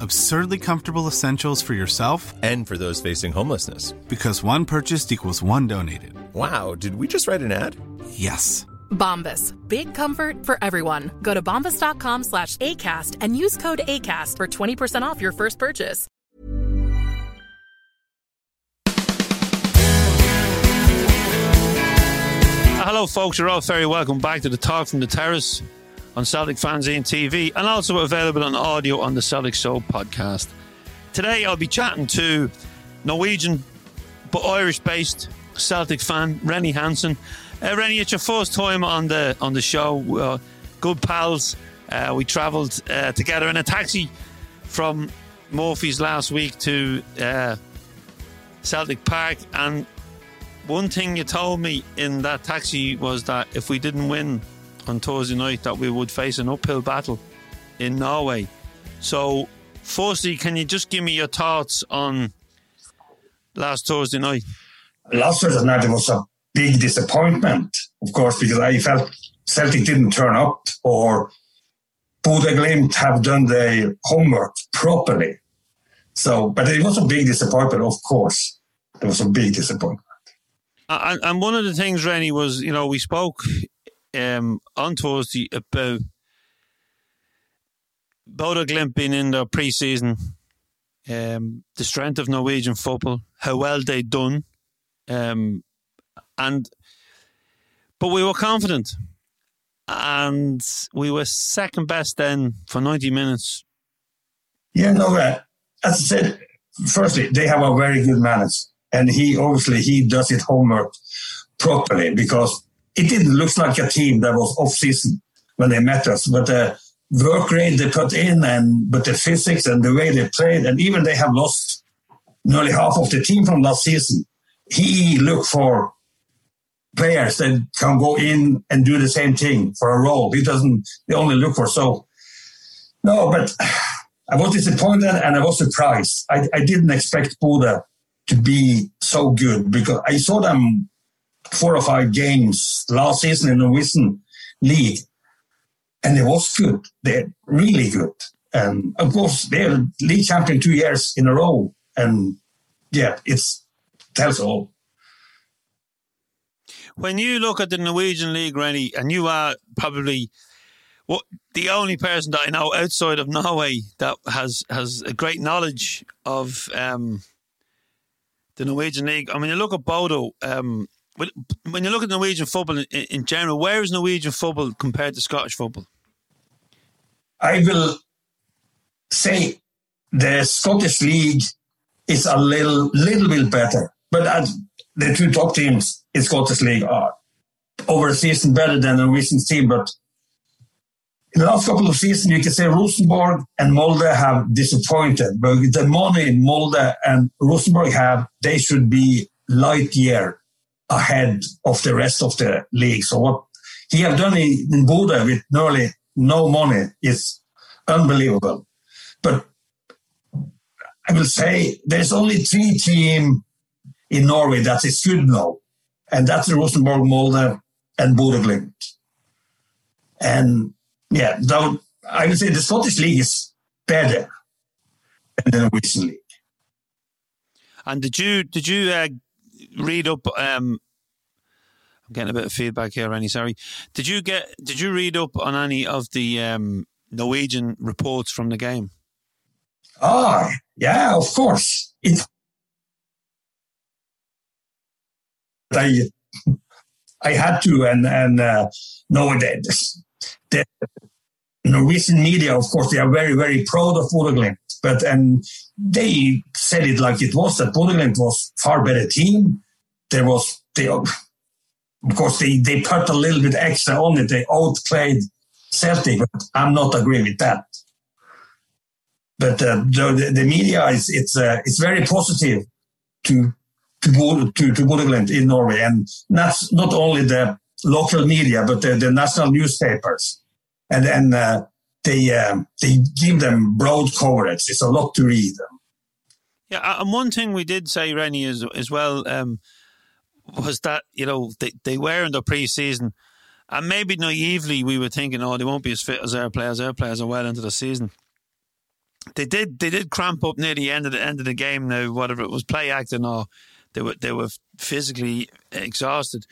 Absurdly comfortable essentials for yourself And for those facing homelessness. because one purchased equals one donated. Wow, did we just write an ad? Yes. Bombas. Big comfort for everyone. Go to bombas.com slash ACAST and use code ACAST for 20% off your first purchase. Hello, folks. You're all very welcome back to the Talk from the Terrace on Celtic Fanzine TV and also available on audio on the Celtic Show podcast. Today, I'll be chatting to Norwegian but Irish based Celtic fan Rennie Hansen. Uh, Rennie, it's your first time on the on the show. Uh, good pals. Uh, we travelled uh, together in a taxi from Murphy's last week to uh, Celtic Park, and one thing you told me in that taxi was that if we didn't win on Thursday night, that we would face an uphill battle in Norway. So, firstly, can you just give me your thoughts on last Thursday night? last Thursday night was a big disappointment, of course, because I felt Celtic didn't turn up or Bodø Glimt have done their homework properly. So, but it was a big disappointment, of course. There was a big disappointment. And, and one of the things, Rennie, was you know we spoke um, Thursday about Bodø Glimt being in their pre-season, um, the strength of Norwegian football, how well they done, um, and but we were confident, and we were second best then for ninety minutes. Yeah, no, uh, as I said, firstly, they have a very good manager, and he obviously he does his homework properly because it didn't look like a team that was off season when they met us, but the work rate they put in, and but the physics and the way they played, and even they have lost nearly half of the team from last season. He looked for players that can go in and do the same thing for a role. He doesn't. They only look for so. No, but I was disappointed and I was surprised. I, I didn't expect Bodø to be so good because I saw them four or five games last season in the Norwegian league, and it was good. They're really good. And of course, they're league champion two years in a row. And yeah, it's tells all. When you look at the Norwegian league, Rennie, and you are probably what the only person that I know outside of Norway that has has a great knowledge of um, the Norwegian league. I mean, you look at Bodo. Um, when when you look at Norwegian football in, in general, where is Norwegian football compared to Scottish football? I will say the Scottish league is a little little bit better, but the two top teams in Scottish league are over a season better than the Norwegian team. But in the last couple of seasons, you can say Rosenborg and Molde have disappointed. But the money Molde and Rosenborg have, they should be light year ahead of the rest of the league. So what he have done in, Bodø with nearly no money is unbelievable. But I will say there's only three team in Norway that is good now. And that's Rosenborg, Molde, and Bodø And yeah, I would say the Scottish League is better than the Norwegian League. And did you did you uh, read up? Um, I'm getting a bit of feedback here, Rennie. Sorry. Did you get did you read up on any of the um, Norwegian reports from the game? Oh, yeah, of course. It, I, I had to, and and uh, no, the, the Norwegian media, of course, they are very very proud of Bodø but and they said it like it was that Bodø was far better team. There was they, of course, they they put a little bit extra on it. They outplayed Celtic, but I'm not agree with that. But uh, the, the media is it's uh, it's very positive to to to, to in Norway, and that's not only the local media, but the, the national newspapers, and then uh, they um, they give them broad coverage. It's a lot to read. Yeah, and one thing we did say, Rennie, as as well, um, was that you know they they were in the preseason, and maybe naively we were thinking, oh, they won't be as fit as our players. Our players are well into the season. They did they did cramp up near the end of the end of the game. Now, whatever it was, play acting or they were they were physically exhausted.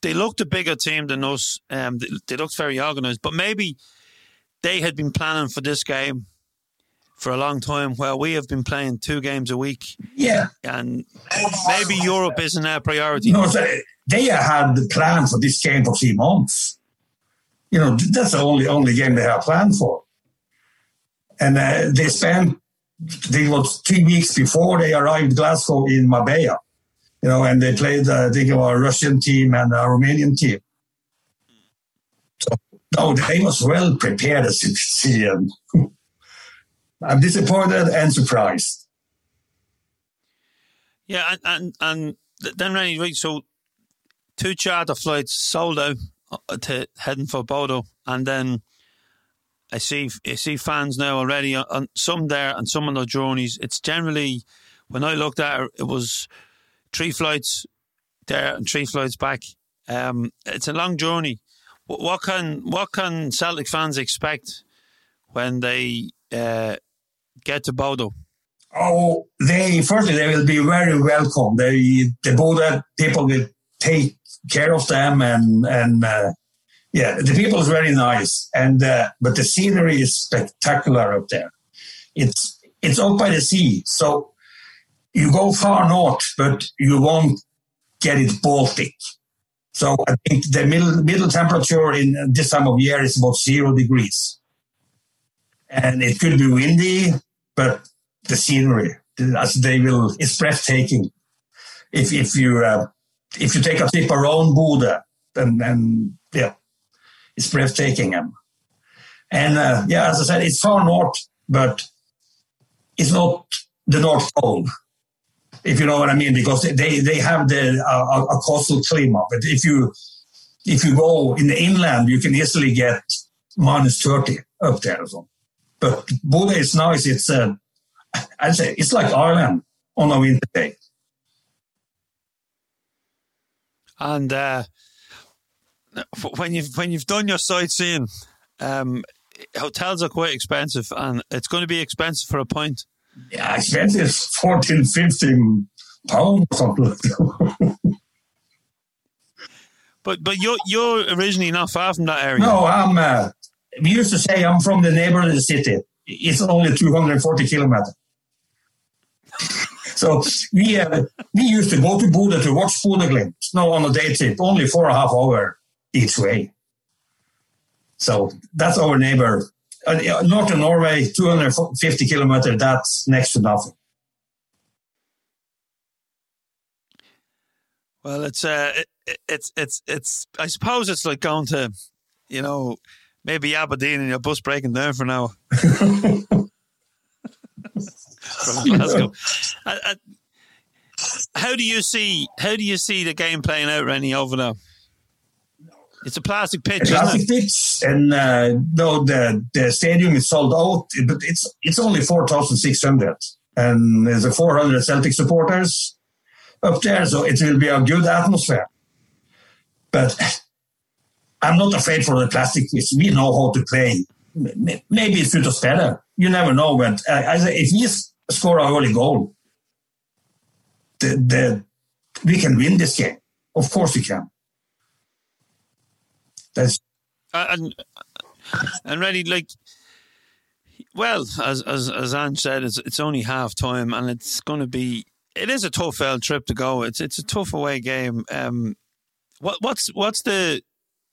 They looked a bigger team than us. Um, they, they looked very organised, but maybe they had been planning for this game for a long time, while we have been playing two games a week. Yeah, and maybe Europe isn't our priority. No, they had the plan for this game for three months. You know, that's the only only game they have planned for, and uh, they spent. It was three weeks before they arrived Glasgow in Marbella, you know, and they played. Uh, I think a Russian team and a Romanian team. No, they was well prepared as you see. I'm disappointed and surprised. Yeah, and and, and then Rennie, right? So two charter flights sold out uh, to heading for Bodø, and then I see I see fans now already on some there and some on the journeys. It's generally when I looked at it, it was three flights there and three flights back. Um, it's a long journey. What can what can Celtic fans expect when they uh, get to Bodø? Oh, they firstly they will be very welcome. They the Bodø people will take care of them and and uh, yeah, the people is very nice and uh, but the scenery is spectacular up there. It's it's up by the sea, so you go far north, but you won't get it Baltic. So I think the middle middle temperature in this time of year is about zero degrees, and it could be windy, but the scenery, as they will, it's breathtaking. If if you uh, if you take a trip around Bodø, then then yeah, it's breathtaking. And uh, yeah, as I said, it's far north, but it's not the North Pole if you know what I mean, because they they have the uh, a coastal climate. But if you if you go in the inland, you can easily get minus thirty up there. So. But Bodø is nice. It's uh, I'd say it's like Ireland on a winter day. And uh, when you've when you've done your sightseeing, um, hotels are quite expensive, and it's going to be expensive for a Yeah, expensive 14, 15 pounds but but you're you're originally not far from that area. No, I'm. Uh, we used to say I'm from the neighborhood of the city. It's only 240 kilometers. so we uh, we used to go to Bodø to watch Bodø No, on a day trip, only four and a half hour each way. So that's our neighbor uh, northern Norway, 250 kilometers, that's next to nothing. Well, it's uh, it, it's it's it's. I suppose it's like going to, you know, maybe Aberdeen and your bus breaking down for now. From Glasgow. Uh, uh, how do you see how do you see the game playing out, Rennie, over there? It's a plastic pitch. plastic pitch, and uh, no, the the stadium is sold out, but it's it's only four thousand six hundred, and there's a four hundred Celtic supporters, up there, so it will be a good atmosphere. But I'm not afraid for the plastic pitch. We know how to play. Maybe it suits us better. You never know. But uh, if we score a early goal, the, the, we can win this game. Of course we can. That's uh, and and really like well as as as Ange said, it's it's only half time and it's going to be it is a tough old trip to go. It's it's a tough away game. Um, what what's what's the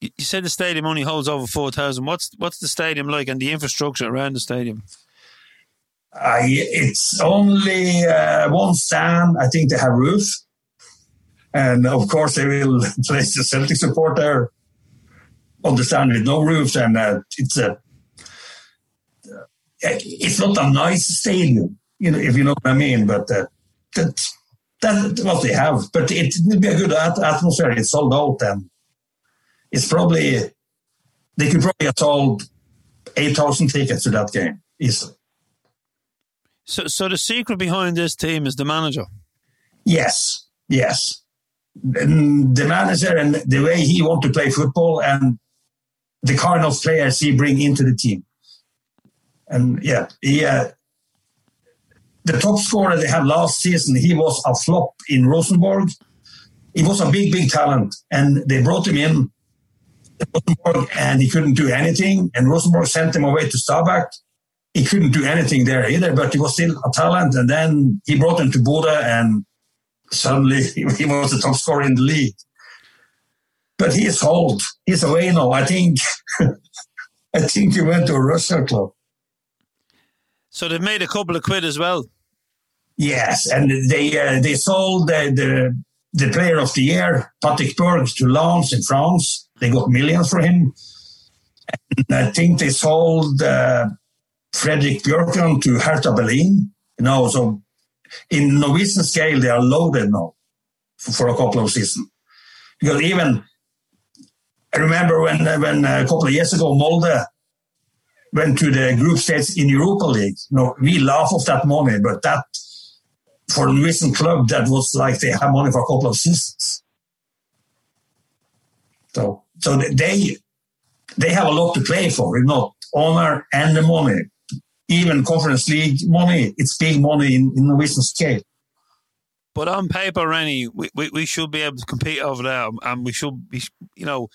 you said the stadium only holds over four thousand. What's what's the stadium like and the infrastructure around the stadium? Uh, it's only uh, one stand. I think they have roof, and of course they will place the Celtic support there on the stand with no roof, and uh, it's a uh, it's not a nice stadium, you know, if you know what I mean. But uh, that's that's what they have. But it will be a good atmosphere. It's sold out, and it's probably they could probably have sold eight thousand tickets to that game easily. So, so the secret behind this team is the manager. Yes, yes, the manager and the way he want to play football and the of players he bring into the team. And yeah, he, uh, the top scorer they had last season, he was a flop in Rosenborg. He was a big, big talent, and they brought him in Rosenborg, and he couldn't do anything. And Rosenborg sent him away to Stabæk. He couldn't do anything there either, but he was still a talent. And then he brought him to Bodø, and suddenly he was the top scorer in the league. But he's old. He's away now. I think. I think he went to a Russia club. So they've made a couple of quid as well. Yes, and they uh, they sold the, the, the player of the year, Patrick Berg, to Lens in France. They got millions for him. And I think they sold uh, Fredrik Bjørkan to Hertha Berlin. You know, so in Norwegian scale, they are loaded now for, for a couple of seasons. Because even I remember when uh, when uh, a couple of years ago, Molde went to the group stage in Europa League. You know, we laugh off that money, but that for a recent club, that was like they had money for a couple of seasons. So, so they they have a lot to play for, you know, honor and the money. Even Conference League money, it's big money in, in Norwegian scale. But on paper, Rennie, we, we, we should be able to compete over there, and we should be, you know,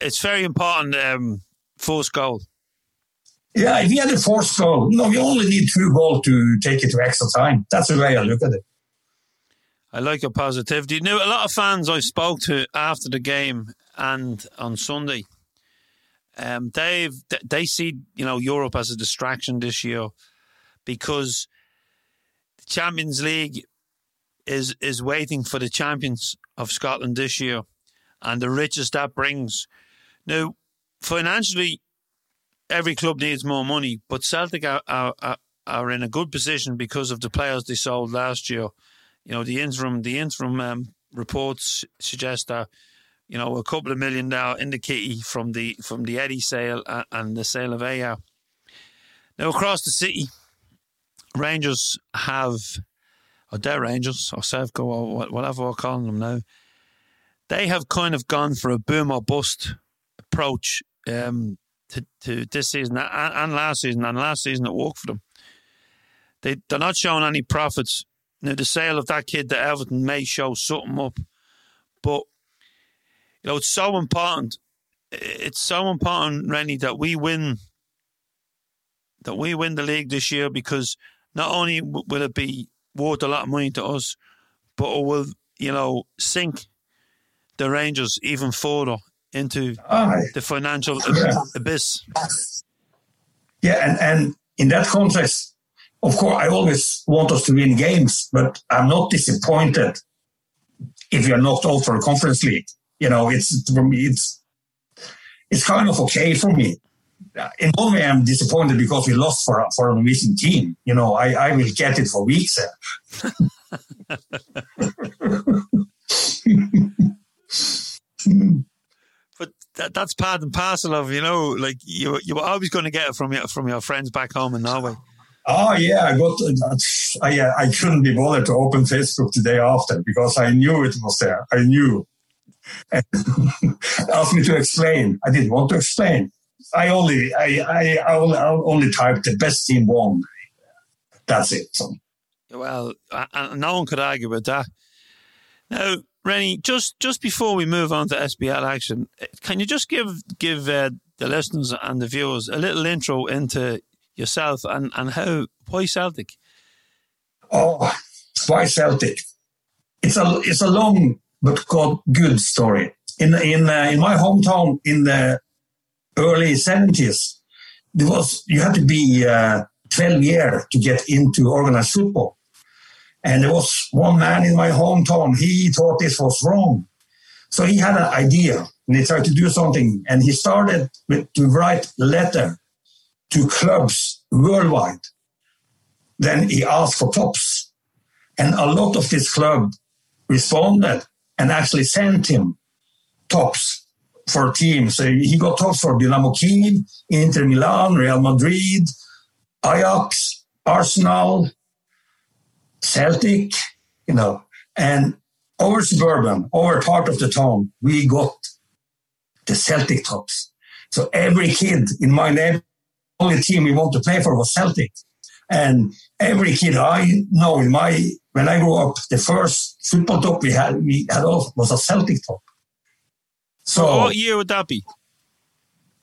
it's very important. Um, force goal. Yeah, if you had a force goal, no, you only need two goals to take it to extra time. That's the way I look at it. I like your positivity. Now, a lot of fans I spoke to after the game and on Sunday, um, they they see you know Europe as a distraction this year because the Champions League is is waiting for the champions of Scotland this year, and the riches that brings. Now, financially, every club needs more money, but Celtic are, are, are, in a good position because of the players they sold last year. You know, the interim the interim um, reports suggest that you know a couple of million now in the kitty from the from the Eddie sale and the sale of Ajer. Now across the city, Rangers have, or their Rangers or Sevco or whatever we're calling them now, they have kind of gone for a boom or bust approach. Um, to, to this season and, and last season, and last season it worked for them. They they're not showing any profits. Now the sale of that kid to Everton may show something up, but you know it's so important. It's so important, Rennie, that we win. That we win the league this year because not only will it be worth a lot of money to us, but it will you know sink the Rangers even further into Aye. the financial yeah. abyss. Yeah, and, and in that context, of course, I always want us to win games, but I'm not disappointed if you're knocked out for a conference league. You know, it's for me, it's it's kind of okay for me. In one way, I'm disappointed because we lost for a, for a Norwegian team. You know, I, I will get it for weeks. that, that's part and parcel of you know, like you you were always going to get it from your from your friends back home in Norway. Oh yeah, I got. I uh, I couldn't be bothered to open Facebook the day after because I knew it was there. I knew. And asked me to explain. I didn't want to explain. I only I I, I only, I only typed the best team won. That's it. So. Well, I, no one could argue with that. Now, Rennie, just just before we move on to SBL action, can you just give give uh, the listeners and the viewers a little intro into yourself and, and how why Celtic? Oh, why Celtic? It's a it's a long but good story. In in uh, in my hometown in the early seventies, there was you had to be uh, twelve years to get into organized football, and there was one man in my hometown. He thought this was wrong, so he had an idea and he tried to do something, and he started with, to write letter to clubs worldwide. Then he asked for tops. And a lot of this club responded and actually sent him tops for teams. So he got tops for Dynamo Kiev, Inter Milan, Real Madrid, Ajax, Arsenal, Celtic, you know, and over suburban, over part of the town, we got the Celtic tops. So every kid in my neighborhood only team we want to play for was Celtic. And every kid I know in my when I grew up, the first football top we had we had was a Celtic top. So what year would that be?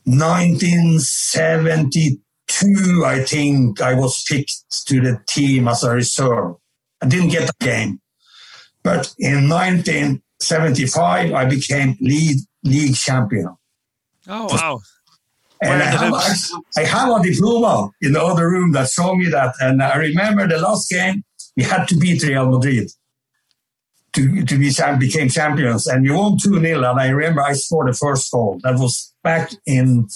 1972, I think I was picked to the team as a reserve. I didn't get the game. But in 1975, I became lead league champion. Oh, wow. And I have, I, I have, a diploma in the other room that showed me that. And I remember the last game, we had to beat Real Madrid to, to be became champions. And we won 2 0. And I remember I scored the first goal. That was back in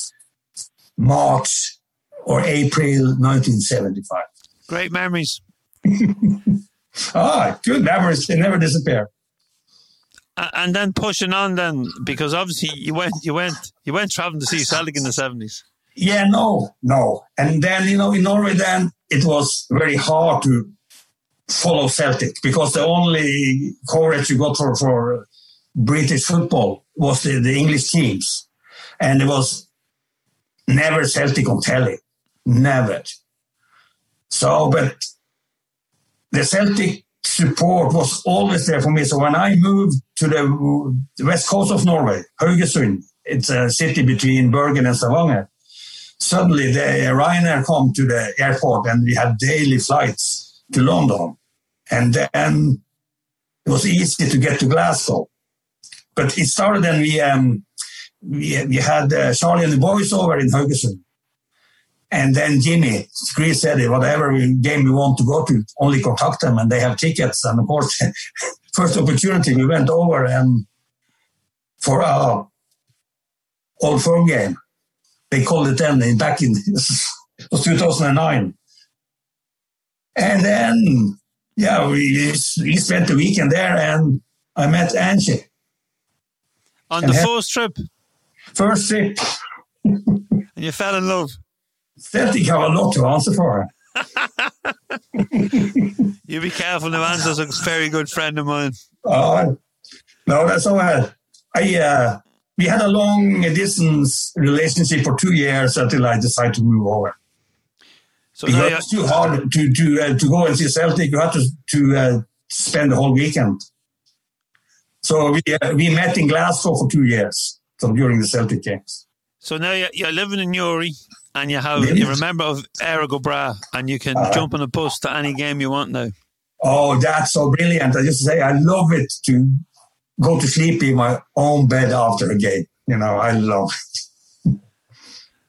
March or April 1975. Great memories. ah, good memories. They never disappear and then pushing on then because obviously you went you went you went traveling to see Celtic in the seventies. Yeah, no, no. And then you know in Norway then it was very hard to follow Celtic because the only coverage you got for, for British football was the, the English teams. And it was never Celtic on telly. Never. So, but the Celtic support was always there for me. So when I moved to the, the west coast of Norway, Haugesund, it's a city between Bergen and Stavanger. Suddenly, the Ryanair come to the airport, and we had daily flights to London. And then it was easy to get to Glasgow. But it started, and we um, we, we had uh, Charlie and the boys over in Haugesund. And then Jimmy Grease said, whatever game we want to go to, only contact them and they have tickets. And of course, first opportunity, we went over and for our old firm game, they called it then in back in it was 2009. And then, yeah, we, we spent the weekend there and I met Angie. On the first trip? First trip. and you fell in love? Celtic have a lot to answer for. you be careful now, Ange's a very good friend of mine. Uh, no, that's all right. I, uh, we had a long distance relationship for two years until I decided to move over. So because it's too hard to to uh, to go and see Celtic. You have to to uh, spend the whole weekend. So we uh, we met in Glasgow for two years, so during the Celtic games. So now you're, you're living in Newry and you have you remember of Eire Go Bragh, and you can uh, jump on a bus to any game you want now. Oh, that's so brilliant! I just say I love it to go to sleep in my own bed after a game. You know, I love it.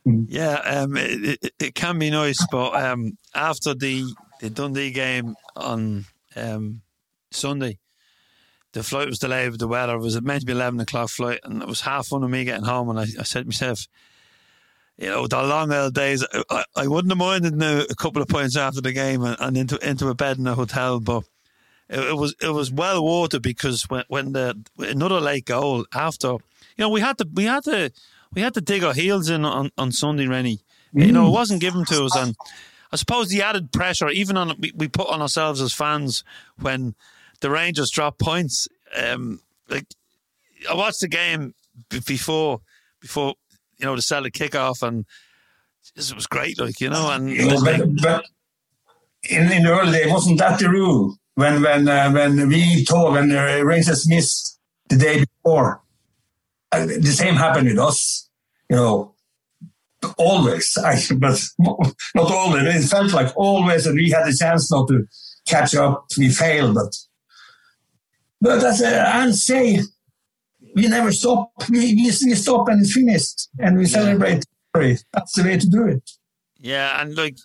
yeah, um, it, it, it, can be nice, but um, after the the Dundee game on um, Sunday, the flight was delayed with the weather. It was meant to be eleven o'clock flight, and it was half fun of me getting home. And I, I said to myself, you know, the long old days. I, I wouldn't have minded a couple of points after the game and, and into into a bed in a hotel, but it, it, was it was well it because when when the another late goal after, you know, we had to we had to we had to dig our heels in on, on Sunday, Rennie. Mm. You know, it wasn't given to us, and I suppose the added pressure, even on we, we put on ourselves as fans when the Rangers drop points. Um, like I watched the game before before you know to sell the Celtic kickoff, and it was great. Like you know, and but, but in, in the early days, wasn't that the rule? When when uh, when we told when the Rangers missed the day before, uh, the same happened with us. You know, always. I, but not always. It felt like always, and we had a chance not to catch up. We failed, but but as I say, we never stop. We, we, stop and it's finished, and we celebrate. That's the way to do it. Yeah, and like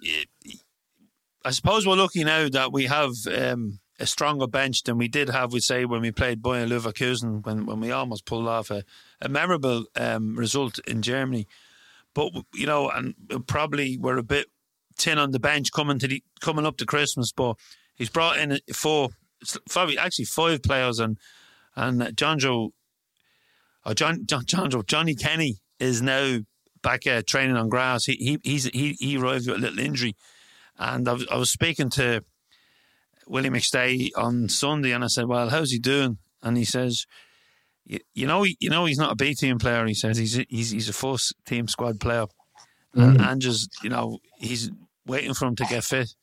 I suppose we're lucky now that we have um, a stronger bench than we did have, we say, when we played Bayer Leverkusen, when, when we almost pulled off a, a memorable um, result in Germany. But you know, and probably we're a bit tin on the bench coming to the coming up to Christmas. But he's brought in four, five, actually five players, and and John Or John John, John Johnny Kenny is now back uh, training on grass. He he he's, he he arrived with a little injury, and I was, I was speaking to Willie McStay on Sunday, and I said, "Well, how's he doing?" And he says, "You, you know, you know, he's not a B team player." He says he's a, he's he's a first team squad player, and, and just you know, he's waiting for him to get fit,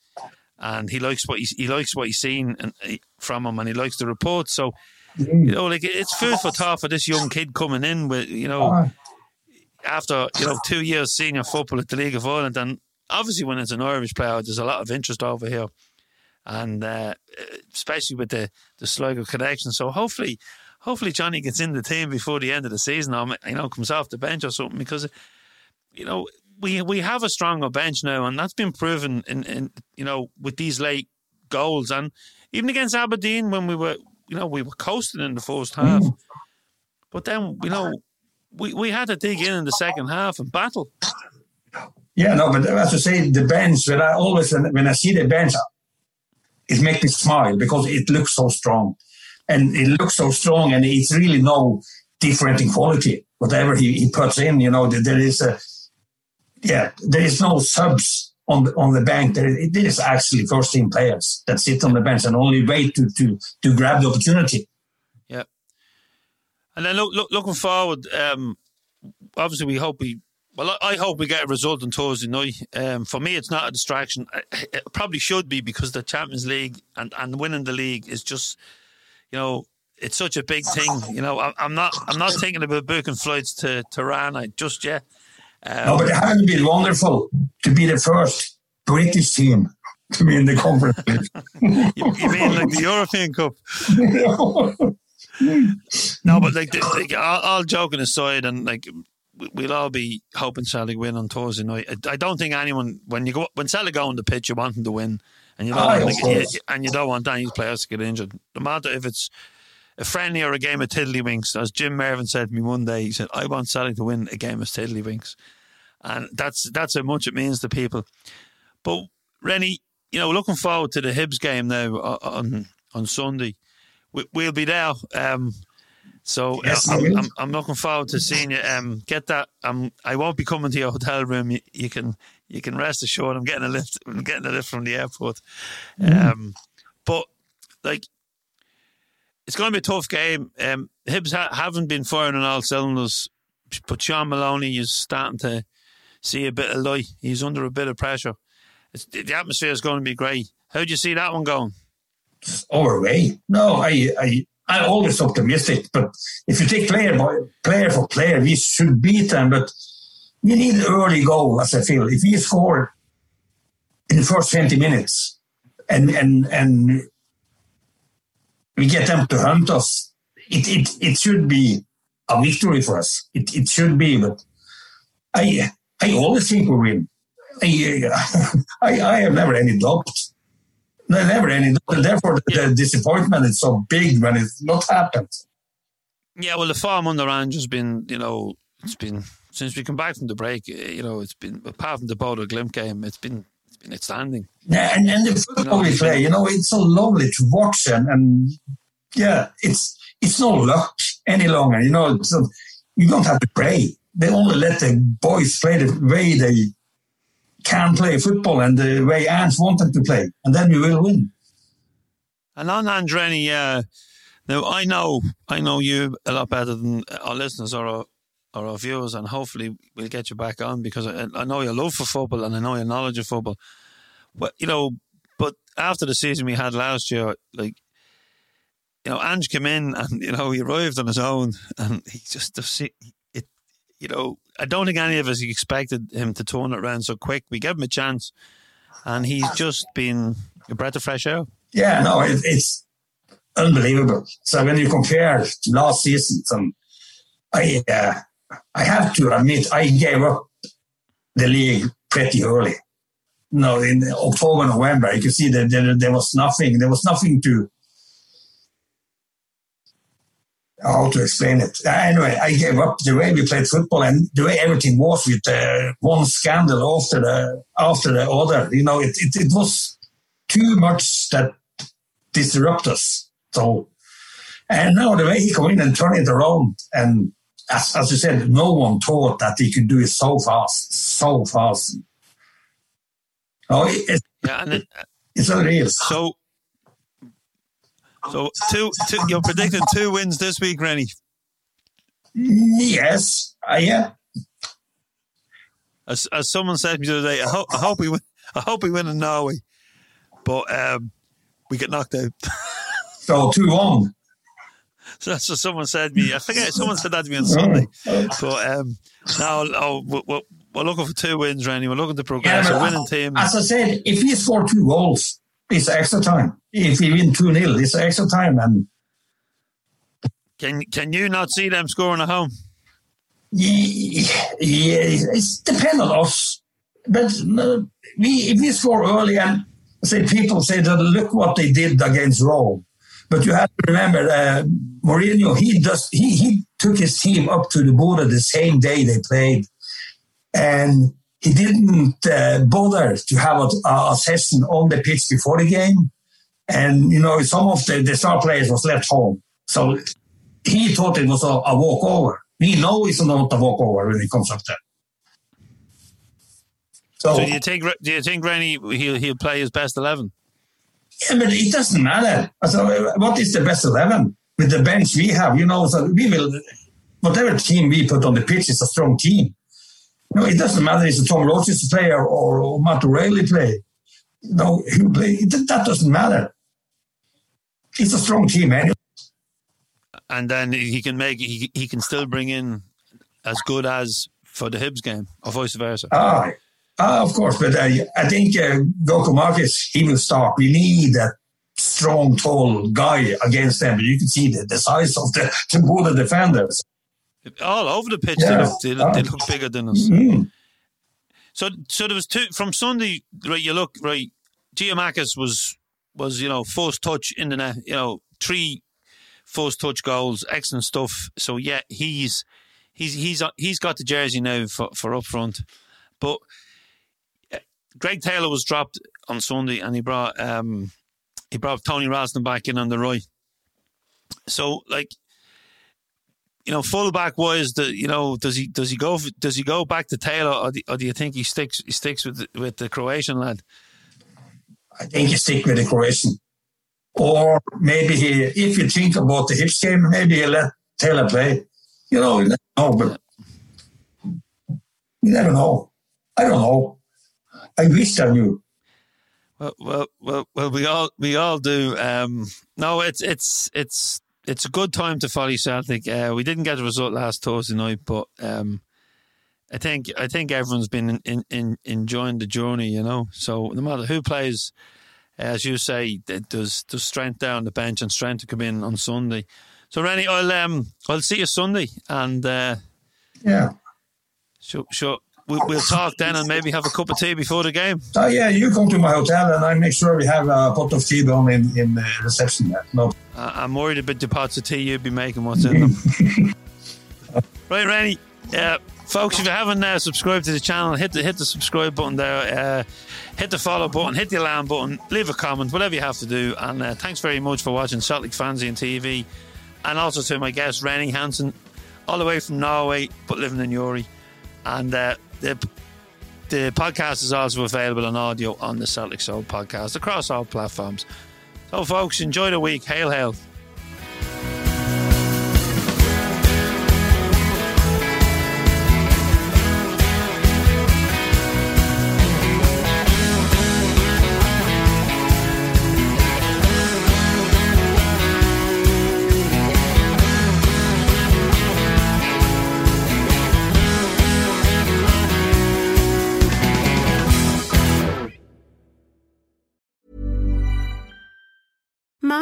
and he likes what he's, he likes what he's seen and from him, and he likes the report. So, Mm. you know, like it's food for ah. thought for this young kid coming in with you know ah. after you know two years senior football at the League of Ireland, and obviously when it's an Irish player, there's a lot of interest over here, and uh, especially with the the Sligo connection. So hopefully, hopefully Johnny gets in the team before the end of the season, or you know comes off the bench or something, because you know we we have a stronger bench now, and that's been proven in, in you know with these late goals, and even against Aberdeen when we were you know we were coasting in the first mm. half, but then you know we, we had to dig in in the second half and battle. Yeah, no, but as I say, the bench, when I always, when I see the bench, it makes me smile because it looks so strong. And it looks so strong and it's really no different in quality. Whatever he, he puts in, you know, there is a, yeah, there is no subs on the, on the bank. There, there is actually first team players that sit on the bench and only wait to, to, to grab the opportunity. Yeah. And then look, look, looking forward, um, obviously we hope we. Well, I hope we get a result on Thursday night. Um, for me, it's not a distraction. It probably should be because the Champions League and, and winning the league is just, you know, it's such a big thing. You know, I, am not I'm not thinking about booking flights to Tirana just yet. Um, no, but it hasn't been wonderful to be the first British team to be in the conference. you, you mean like the European Cup? no, but like, the, like all, all, joking aside, and like we'll all be hoping Celtic win on Thursday night. I, I don't think anyone when you go when Celtic go on the pitch, you want them to win, and you don't oh, want, like, you, and you don't want any players to get injured. No matter if it's a friendly or a game of tiddlywinks, as Jim Mervyn said to me one day, he said, "I want Celtic to win a game of tiddlywinks," and that's that's how much it means to people. But Rennie, you know, looking forward to the Hibs game now on on Sunday we, will be there. Um, so yes, uh, I'm, I'm, I'm, looking forward to seeing you. Um, get that. Um, I won't be coming to your hotel room. You, you, can you can rest assured. I'm getting a lift. I'm getting a lift from the airport. Mm. Um, but like, it's going to be a tough game. Um, Hibs ha- haven't been firing on all cylinders, but Shaun Maloney is starting to see a bit of light. He's under a bit of pressure. It's, the atmosphere is going to be great. How do you see that one going? our. No, I, I, I'm always optimistic. But if you take player by player for player, we should beat them. But we need an early goal, as I feel. If we score in the first 20 minutes and and and we get them to hunt us, it it, it should be a victory for us. It it should be. But I I always think we win. I I, I have never any doubt. No, never any. Therefore, the, the disappointment is so big when it's not happened. Yeah, well, the farm on the range has been, you know, it's been since we come back from the break. eh, You know, it's been apart from the Bodø Glimt game, it's been it's been outstanding. Yeah, and, and the football You know, we it's play, you know, it's so lovely to watch and, and yeah, it's it's no luck any longer. You know, it's not, you don't have to pray. They only let the boys play the way they can play football and the way Ange want them to play, and then we will win. And on Andreni, uh, now I know I know you a lot better than our listeners or our, or our viewers, and hopefully we'll get you back on because I, I know your love for football and I know your knowledge of football. But you know, but after the season we had last year, like you know, Ange came in and you know he arrived on his own, and he just it. You know, I don't think any of us expected him to turn it around so quick. We gave him a chance, and he's just been a breath of fresh air. Yeah, no, it, it's unbelievable. So when you compare last season, some, I uh, I have to admit I gave up the league pretty early. No, in October, November, you can see that there, there was nothing. There was nothing to how to explain it. Anyway, I gave up the way we played football and the way everything was with uh, one scandal after the after the other. You know, it, it, it was too much that disrupt us. So, and now the way he come in and turn it around, and as, as you said, no one thought that he could do it so fast, so fast. Oh, it, yeah, and it's unreal. So, so two, two, you're predicting two wins this week, Rennie. Yes, I am. As, as someone said to me the other day, I hope, I hope we win. I hope we win in Norway, but um, we get knocked out. so two one. So that's what someone said to me. I forget someone said that to me on Sunday. But um, now oh, we're, we're, looking for two wins, Randy. We're looking to progress. Yeah, a winning team. As I said, if we score two goals, it's extra time. If we win two 0 it's extra time. And can can you not see them scoring at home? Yeah, yeah it's depends on us. But uh, we if we score early and say people say that look what they did against Rome. But you have to remember, uh, Mourinho, he does he he took his team up to the Bodø the same day they played, and he didn't uh, bother to have a, a, session on the pitch before the game. And you know, some of the, the star players was left home, so he thought it was a, a walkover. We know it's not a walkover when it comes up there. So, so do you think do you think Rennie he'll he'll play his best eleven? Yeah, but it doesn't matter. So what is the best eleven with the bench we have? You know, so we will whatever team we put on the pitch is a strong team. You know, it doesn't matter if it's Tom Rogic player or, or Matt O'Riley play. You know, he play. That doesn't matter. It's a strong team anyway. And then he can make he he can still bring in as good as for the Hibs game, or vice versa. Ah, uh, of course, but uh, I think uh, Giakoumakis, he will start. We need that strong, tall guy against them. But you can see the, the size of the, the Bodø defenders. All over the pitch, yeah. they, look, they, look, they, look, bigger than us. Mm-hmm. So, so there was two from Sunday. Right, you look right. Giakoumakis was was you know first touch in the net. You know three first touch goals, excellent stuff. So yeah, he's he's he's he's got the jersey now for for up front, but Greg Taylor was dropped on Sunday, and he brought um, he brought Tony Ralston back in on the right. So, like, you know, fullback wise, the you know, does he does he go does he go back to Taylor, or do, or do you think he sticks he sticks with the, with the Croatian lad? I think he stick with the Croatian, or maybe he, if you think about the Hibs game, maybe he let Taylor play. You know, no, but you never know. I don't know. I wish I knew. Well, well, well, well, we all we all do. Um, no, it's it's it's it's a good time to follow Celtic. Uh, we didn't get a result last Thursday night, but um, I think I think everyone's been in, in, in enjoying the journey. You know, so no matter who plays, as you say, there's there's strength down the bench and strength to come in on Sunday. So, Rennie, I'll um I'll see you Sunday, and uh, yeah, sure, sure we'll, we'll talk then and maybe have a cup of tea before the game. Oh yeah, you come to my hotel and I make sure we have a pot of tea down in in the reception there. No, uh, I'm worried about the pots of tea you'd be making. What's in them? right, Rennie. Yeah, folks, if you haven't uh, subscribed to the channel, hit the hit the subscribe button there. Uh, hit the follow button, hit the alarm button, leave a comment, whatever you have to do. And uh, thanks very much for watching Celtic Fanzine TV, and also to my guest Rennie Hansen, all the way from Norway but living in Newry. And uh, the The podcast is also available on audio on the Celtic Soul podcast across all platforms. So, folks, enjoy the week. Hail, hail.